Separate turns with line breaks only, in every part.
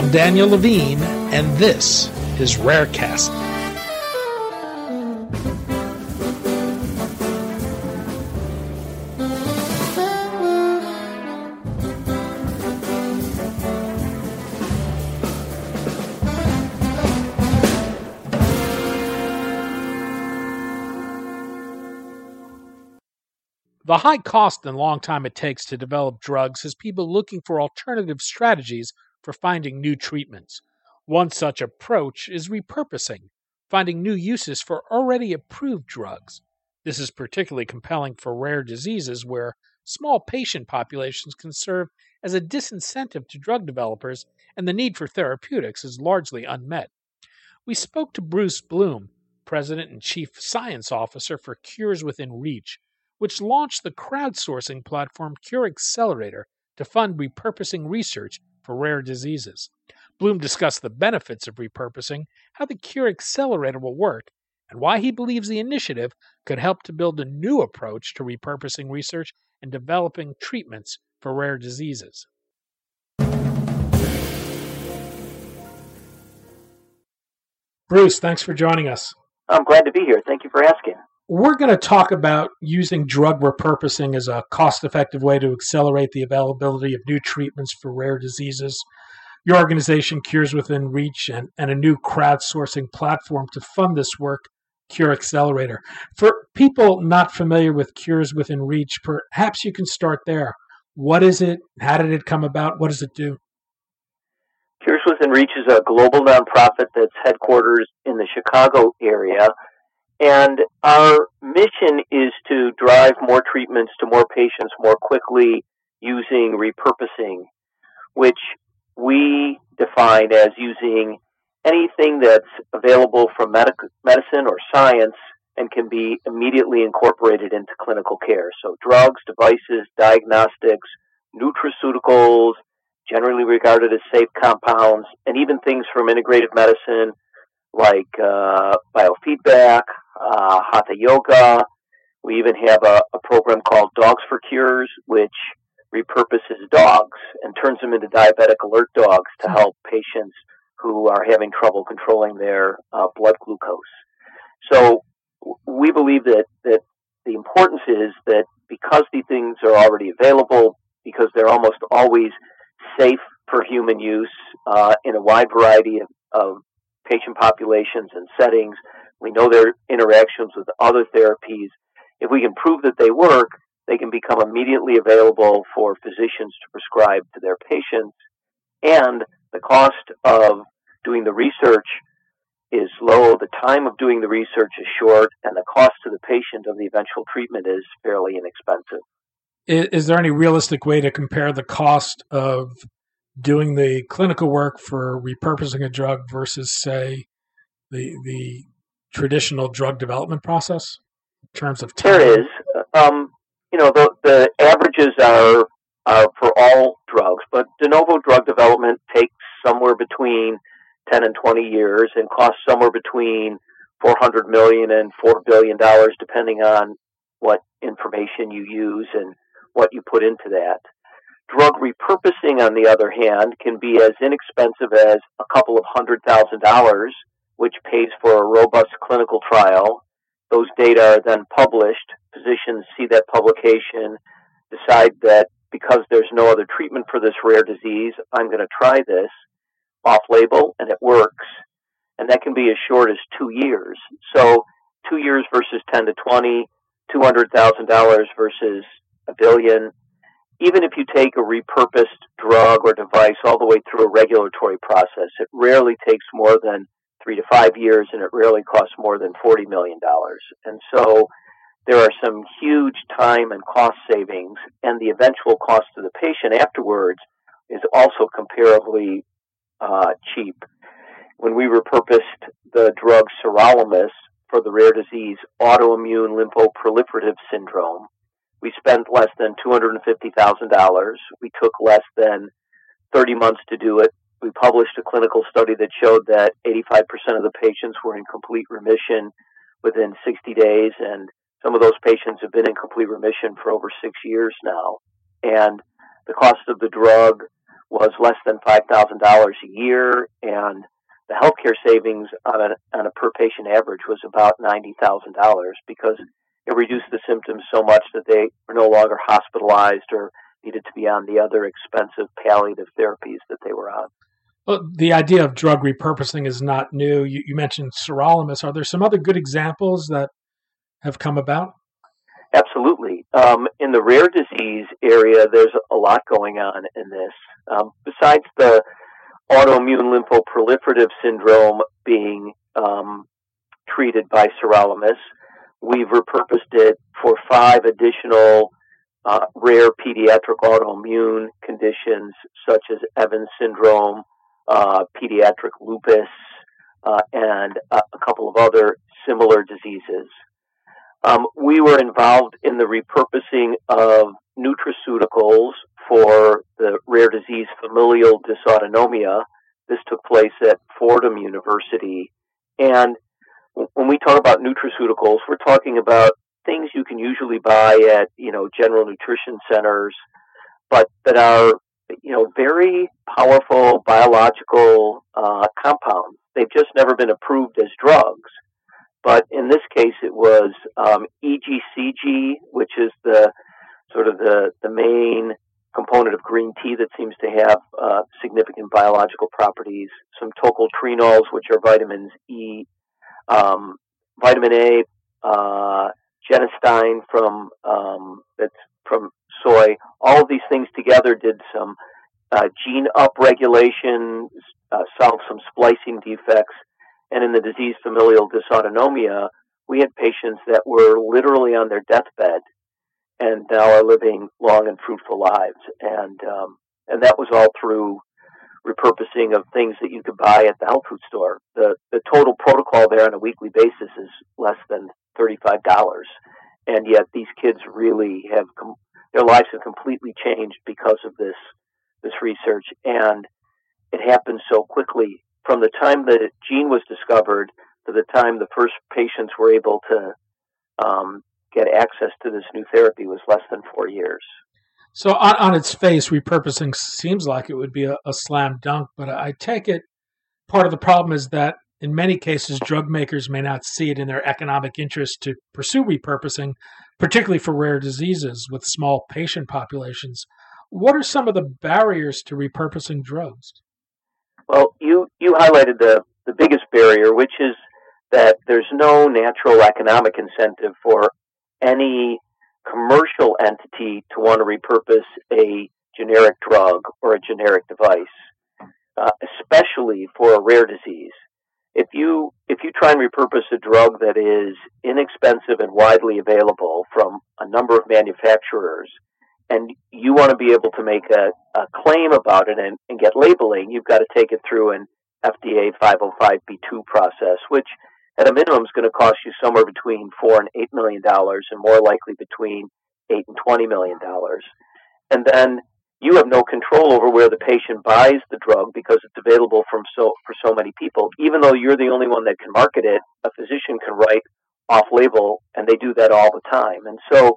I'm Daniel Levine, and this is Rarecast. The high cost and long time it takes to develop drugs has people looking for alternative strategies for finding new treatments. One such approach is repurposing, finding new uses for already approved drugs. This is particularly compelling for rare diseases where small patient populations can serve as a disincentive to drug developers and the need for therapeutics is largely unmet. We spoke to Bruce Bloom, President and Chief Science Officer for Cures Within Reach, which launched the crowdsourcing platform Cure Accelerator to fund repurposing research for rare diseases. Bloom discussed the benefits of repurposing, how the Cure Accelerator will work, and why he believes the initiative could help to build a new approach to repurposing research and developing treatments for rare diseases. Bruce, thanks for joining us.
I'm glad to be here. Thank you for asking.
We're going to talk about using drug repurposing as a cost effective way to accelerate the availability of new treatments for rare diseases. Your organization, Cures Within Reach, and, and a new crowdsourcing platform to fund this work, Cure Accelerator. For people not familiar with Cures Within Reach, perhaps you can start there. What is it? How did it come about? What does it do?
Cures Within Reach is a global nonprofit that's headquarters in the Chicago area and our mission is to drive more treatments to more patients more quickly using repurposing, which we define as using anything that's available from medic- medicine or science and can be immediately incorporated into clinical care. So drugs, devices, diagnostics, nutraceuticals, generally regarded as safe compounds, and even things from integrative medicine like uh, biofeedback, uh, hatha yoga. We even have a, a program called Dogs for Cures, which repurposes dogs and turns them into diabetic alert dogs to help patients who are having trouble controlling their uh, blood glucose. So we believe that, that the importance is that because these things are already available, because they're almost always safe for human use uh, in a wide variety of, of patient populations and settings, we know their interactions with other therapies. If we can prove that they work, they can become immediately available for physicians to prescribe to their patients. And the cost of doing the research is low, the time of doing the research is short, and the cost to the patient of the eventual treatment is fairly inexpensive.
Is, there any realistic way to compare the cost of doing the clinical work for repurposing a drug versus, say, the the traditional drug development process in terms of
time? There is. Um, you know, the, the averages are, are for all drugs, but de novo drug development takes somewhere between 10 and 20 years and costs somewhere between 400 million and 4 billion dollars depending on what information you use and what you put into that. Drug repurposing, on the other hand, can be as inexpensive as a couple of hundred thousand dollars which pays for a robust clinical trial. Those data are then published. Physicians see that publication, decide that because there's no other treatment for this rare disease, I'm going to try this off label and it works. And that can be as short as two years. So two years versus 10 to 20, $200,000 versus a billion. Even if you take a repurposed drug or device all the way through a regulatory process, it rarely takes more than three to five years, and it rarely costs more than $40 million. And so there are some huge time and cost savings, and the eventual cost to the patient afterwards is also comparably uh, cheap. When we repurposed the drug sirolimus for the rare disease autoimmune lymphoproliferative syndrome, we spent less than $250,000. We took less than 30 months to do it we published a clinical study that showed that 85% of the patients were in complete remission within 60 days, and some of those patients have been in complete remission for over six years now. And the cost of the drug was less than $5,000 a year, and the healthcare savings on a, on a per patient average was about $90,000 because it reduced the symptoms so much that they were no longer hospitalized or needed to be on the other expensive palliative therapies that they were on.
Well, the idea of drug repurposing is not new. You, you mentioned sirolimus. Are there some other good examples that have come about?
Absolutely. Um, in the rare disease area, there's a lot going on in this. Um, besides the autoimmune lymphoproliferative syndrome being um, treated by sirolimus, we've repurposed it for five additional uh, rare pediatric autoimmune conditions such as Evans syndrome, uh, pediatric lupus, uh, and a couple of other similar diseases. Um, we were involved in the repurposing of nutraceuticals for the rare disease familial dysautonomia. This took place at Fordham University. And we talk about nutraceuticals, we're talking about things you can usually buy at, you know, general nutrition centers, but that are, you know, very powerful biological uh, compounds. They've just never been approved as drugs. But in this case, it was um, EGCG, which is the sort of the, the main component of green tea that seems to have uh, significant biological properties. Some tocotrienols, which are vitamins E, um, vitamin A, uh, genistein from um, that's from soy. All of these things together did some uh, gene upregulation, uh, solved some splicing defects, and in the disease familial dysautonomia, we had patients that were literally on their deathbed and now are living long and fruitful lives. And um, and that was all through repurposing of things that you could buy at the health food store. The the total protocol there on a weekly basis is less than thirty five dollars, and yet these kids really have com- their lives have completely changed because of this this research, and it happened so quickly from the time the gene was discovered to the time the first patients were able to um, get access to this new therapy was less than four years.
So, on, on its face, repurposing seems like it would be a, a slam dunk, but I take it part of the problem is that in many cases, drug makers may not see it in their economic interest to pursue repurposing, particularly for rare diseases with small patient populations. What are some of the barriers to repurposing drugs?
Well, you, you highlighted the, the biggest barrier, which is that there's no natural economic incentive for any commercial entity to want to repurpose a generic drug or a generic device, uh, especially for a rare disease. If you if you try and repurpose a drug that is inexpensive and widely available from a number of manufacturers, and you want to be able to make a, a claim about it and, and get labeling, you've got to take it through an FDA 505b2 process, which at a minimum is going to cost you somewhere between four and eight million dollars, and more likely between eight and twenty million dollars. And then you have no control over where the patient buys the drug because it's available from so for so many people. Even though you're the only one that can market it, a physician can write off label, and they do that all the time. And so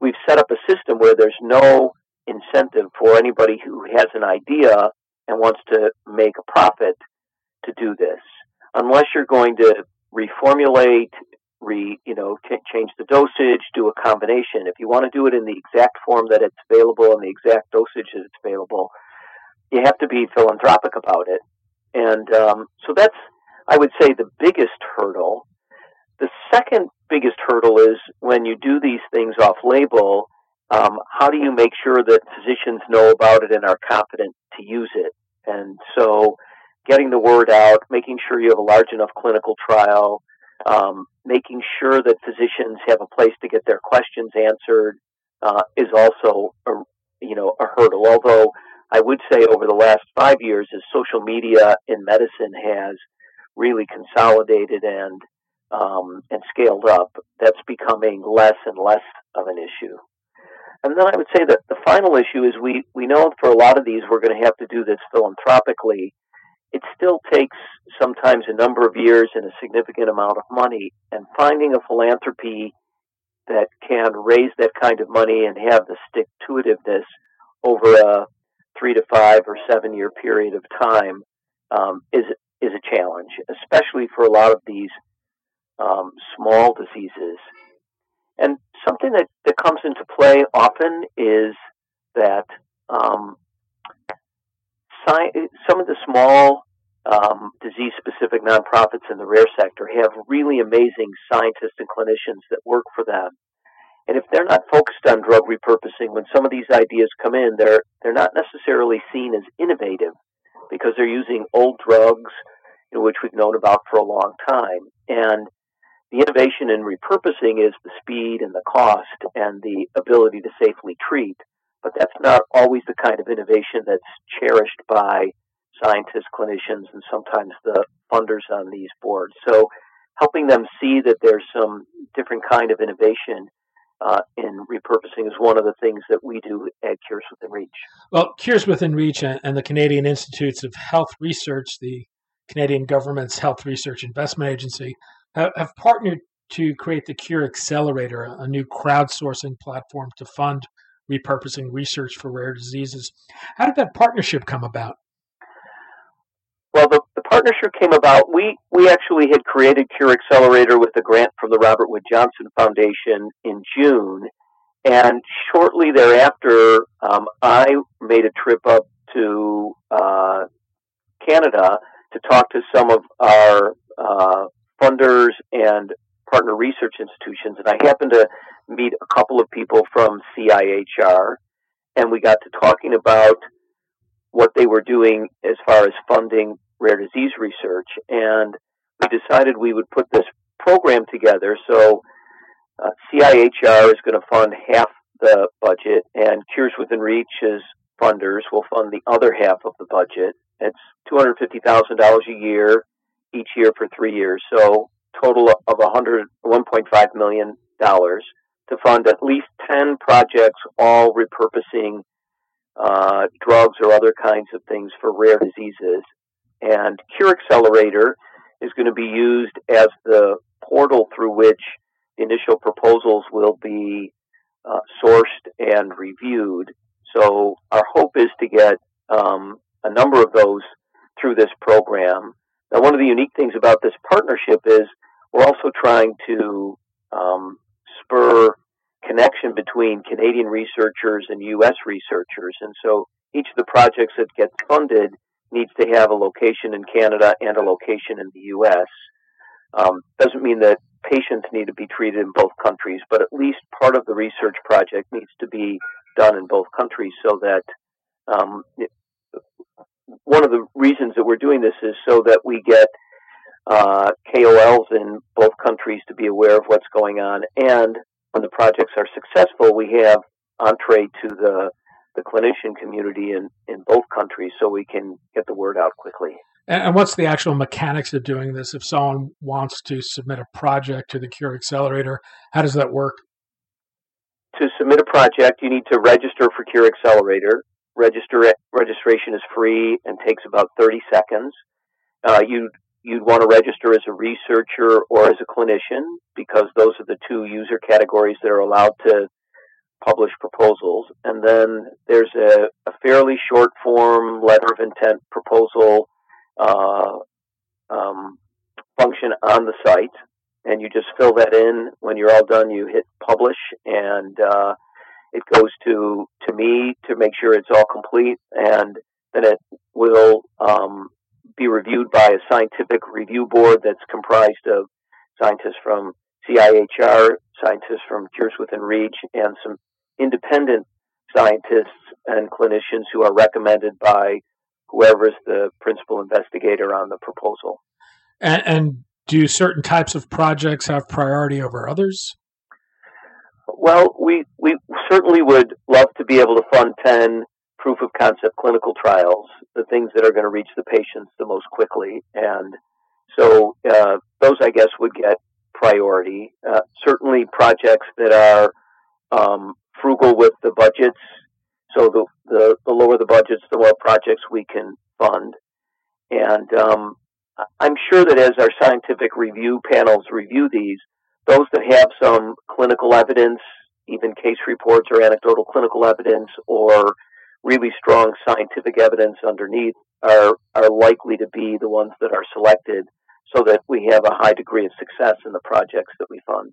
we've set up a system where there's no incentive for anybody who has an idea and wants to make a profit to do this. Unless you're going to reformulate, re, you know, change the dosage, do a combination. If you want to do it in the exact form that it's available and the exact dosage that it's available, you have to be philanthropic about it. And um, so that's, I would say, the biggest hurdle. The second biggest hurdle is when you do these things off label, um, how do you make sure that physicians know about it and are confident to use it? And so getting the word out, making sure you have a large enough clinical trial, um, making sure that physicians have a place to get their questions answered uh, is also a, you know a hurdle. Although I would say over the last five years, as social media in medicine has really consolidated and um, and scaled up, that's becoming less and less of an issue. And then I would say that the final issue is we, we know for a lot of these we're going to have to do this philanthropically. Still takes sometimes a number of years and a significant amount of money. And finding a philanthropy that can raise that kind of money and have the stick to itiveness over a three to five or seven year period of time um, is is a challenge, especially for a lot of these um, small diseases. And something that, that comes into play often is that um, sci- some of the small um, disease specific nonprofits in the rare sector have really amazing scientists and clinicians that work for them. And if they're not focused on drug repurposing, when some of these ideas come in, they're they're not necessarily seen as innovative because they're using old drugs, you know, which we've known about for a long time. And the innovation in repurposing is the speed and the cost and the ability to safely treat. But that's not always the kind of innovation that's cherished by scientists, clinicians, and sometimes the funders on these boards. So helping them see that there's some different kind of innovation uh, in repurposing is one of the things that we do at Cures Within Reach.
Well, Cures Within Reach and the Canadian Institutes of Health Research, the Canadian government's health research investment agency, have, have partnered to create the Cure Accelerator, a new crowdsourcing platform to fund repurposing research for rare diseases. How did that partnership come about?
Partnership came about. We we actually had created Cure Accelerator with a grant from the Robert Wood Johnson Foundation in June, and shortly thereafter, um, I made a trip up to uh, Canada to talk to some of our uh, funders and partner research institutions, and I happened to meet a couple of people from CIHR, and we got to talking about what they were doing as far as funding rare disease research. And we decided we would put this program together. So uh, CIHR is going to fund half the budget, and Cures Within Reach's funders will fund the other half of the budget. It's $250,000 a year, each year for three years. So total of 100, $1.5 million to fund at least 10 projects, all repurposing uh, drugs or other kinds of things for rare diseases. And Cure Accelerator is going to be used as the portal through which initial proposals will be uh, sourced and reviewed. So our hope is to get um, a number of those through this program. Now, one of the unique things about this partnership is we're also trying to um, spur connection between Canadian researchers and U.S. researchers. And so each of the projects that gets funded needs to have a location in Canada and a location in the U.S. Um, doesn't mean that patients need to be treated in both countries, but at least part of the research project needs to be done in both countries so that um, it, one of the reasons that we're doing this is so that we get uh, KOLs in both countries to be aware of what's going on. And when the projects are successful, we have entree to the the clinician community in, in both countries so we can get the word out quickly.
And what's the actual mechanics of doing this? If someone wants to submit a project to the Cure Accelerator, how does that work?
To submit a project, you need to register for Cure Accelerator. Register registration is free and takes about 30 seconds. Uh, you you'd want to register as a researcher or as a clinician because those are the two user categories that are allowed to publish proposals. And then there's a, a fairly short form letter of intent proposal uh, um, function on the site. And you just fill that in. When you're all done, you hit publish, and uh, it goes to to me to make sure it's all complete, and then it will um, be reviewed by a scientific review board that's comprised of scientists from CIHR, scientists from Cures Within Reach, and some independent scientists and clinicians who are recommended by whoever is the principal investigator on the proposal.
And, and do certain types of projects have priority over others?
Well, we, we certainly would love to be able to fund 10 proof of concept clinical trials, the things that are going to reach the patients the most quickly. And so uh, those, I guess, would get priority. Uh, certainly, projects that are um, frugal with the budgets. So the, the, the lower the budgets, the more projects we can fund. And um, I'm sure that as our scientific review panels review these, those that have some clinical evidence, even case reports or anecdotal clinical evidence, or really strong scientific evidence underneath are are likely to be the ones that are selected so that we have a high degree of success in the projects that we fund.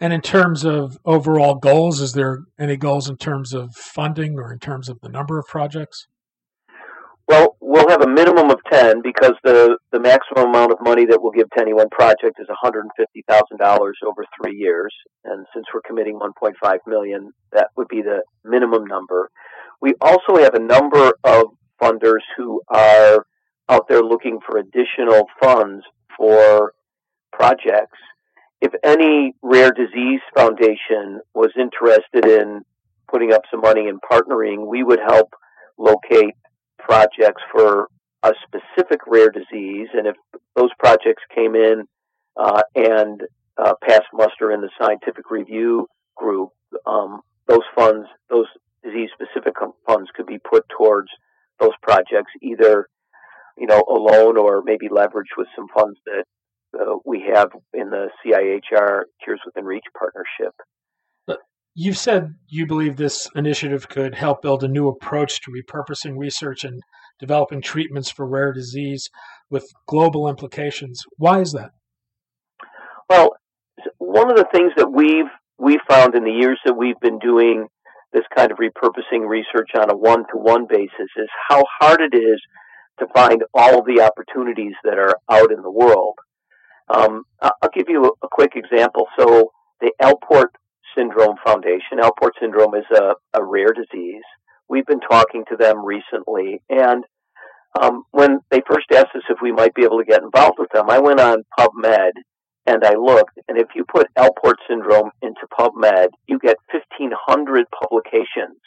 And in terms of overall goals, is there any goals in terms of funding or in terms of the number of projects?
Well, we'll have a minimum of 10 because the, the maximum amount of money that we'll give to any one project is $150,000 over three years. And since we're committing 1.5 million, that would be the minimum number. We also have a number of funders who are out there looking for additional funds for projects. If any rare disease foundation was interested in putting up some money and partnering, we would help locate projects for a specific rare disease, and if those projects came in uh, and uh, passed muster in the scientific review group, um, those funds, those disease-specific funds, could be put towards those projects, either you know alone or maybe leveraged with some funds that uh, we have in the CIHR Cures Within Reach partnership.
You've said you believe this initiative could help build a new approach to repurposing research and developing treatments for rare disease with global implications. Why is that?
Well, one of the things that we've we found in the years that we've been doing this kind of repurposing research on a one-to-one basis is how hard it is to find all of the opportunities that are out in the world. Um, I'll give you a, quick example. So the Alport Syndrome Foundation. Alport syndrome is a, a rare disease. We've been talking to them recently, and um, when they first asked us if we might be able to get involved with them, I went on PubMed and I looked, and if you put Alport syndrome into PubMed, you get 1,500 publications.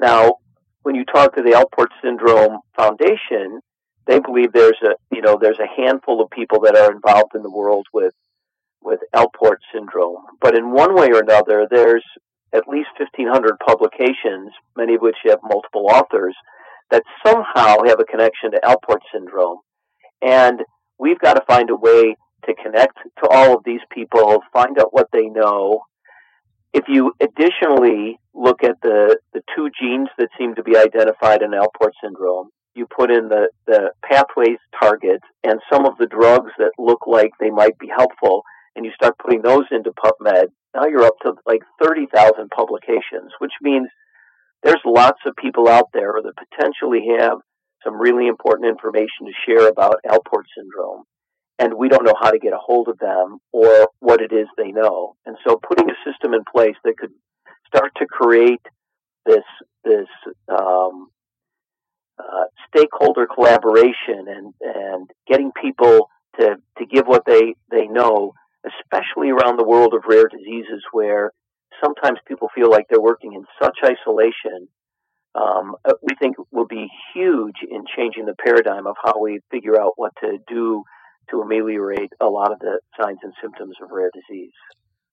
Now, when you talk to the Alport Syndrome Foundation, they believe there's a you know there's a handful of people that are involved in the world with with Alport syndrome. But in one way or another, there's at least 1,500 publications, many of which have multiple authors, that somehow have a connection to Alport syndrome. And we've got to find a way to connect to all of these people, find out what they know. If you additionally look at the, the two genes that seem to be identified in Alport syndrome, you put in the, the pathways targets and some of the drugs that look like they might be helpful, and you start putting those into PubMed, now you're up to like 30,000 publications, which means there's lots of people out there that potentially have some really important information to share about Alport syndrome. And we don't know how to get a hold of them or what it is they know. And so putting a system in place that could start to create this, this, um, uh, stakeholder collaboration and, and getting people to, to give what they, they know especially around the world of rare diseases where sometimes people feel like they're working in such isolation, um, uh, we think will be huge in changing the paradigm of how we figure out what to do to ameliorate a lot of the signs and symptoms of rare disease.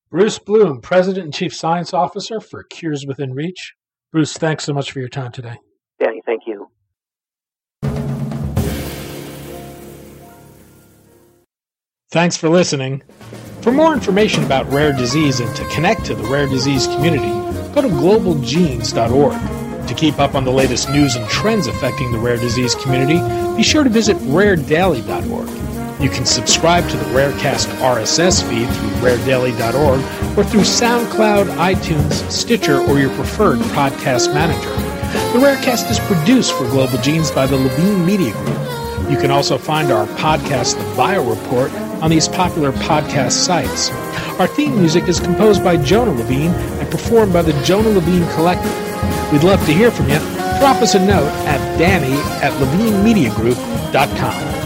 Bruce Bloom, President and Chief Science Officer for Cures Within Reach. Bruce, thanks so much for your time today.
Danny, thank you.
Thanks for listening. For more information about rare disease and to connect to the rare disease community, go to globalgenes.org. To keep up on the latest news and trends affecting the rare disease community, be sure to visit raredaily.org. You can subscribe to the Rarecast RSS feed through raredaily.org or through SoundCloud, iTunes, Stitcher, or your preferred podcast manager. The Rarecast is produced for Global Genes by the Levine Media Group. You can also find our podcast, The Bio Report, on these popular podcast sites. Our theme music is composed by Jonah Levine and performed by the Jonah Levine Collective. We'd love to hear from you. Drop us a note at danny at levinemediagroup.com.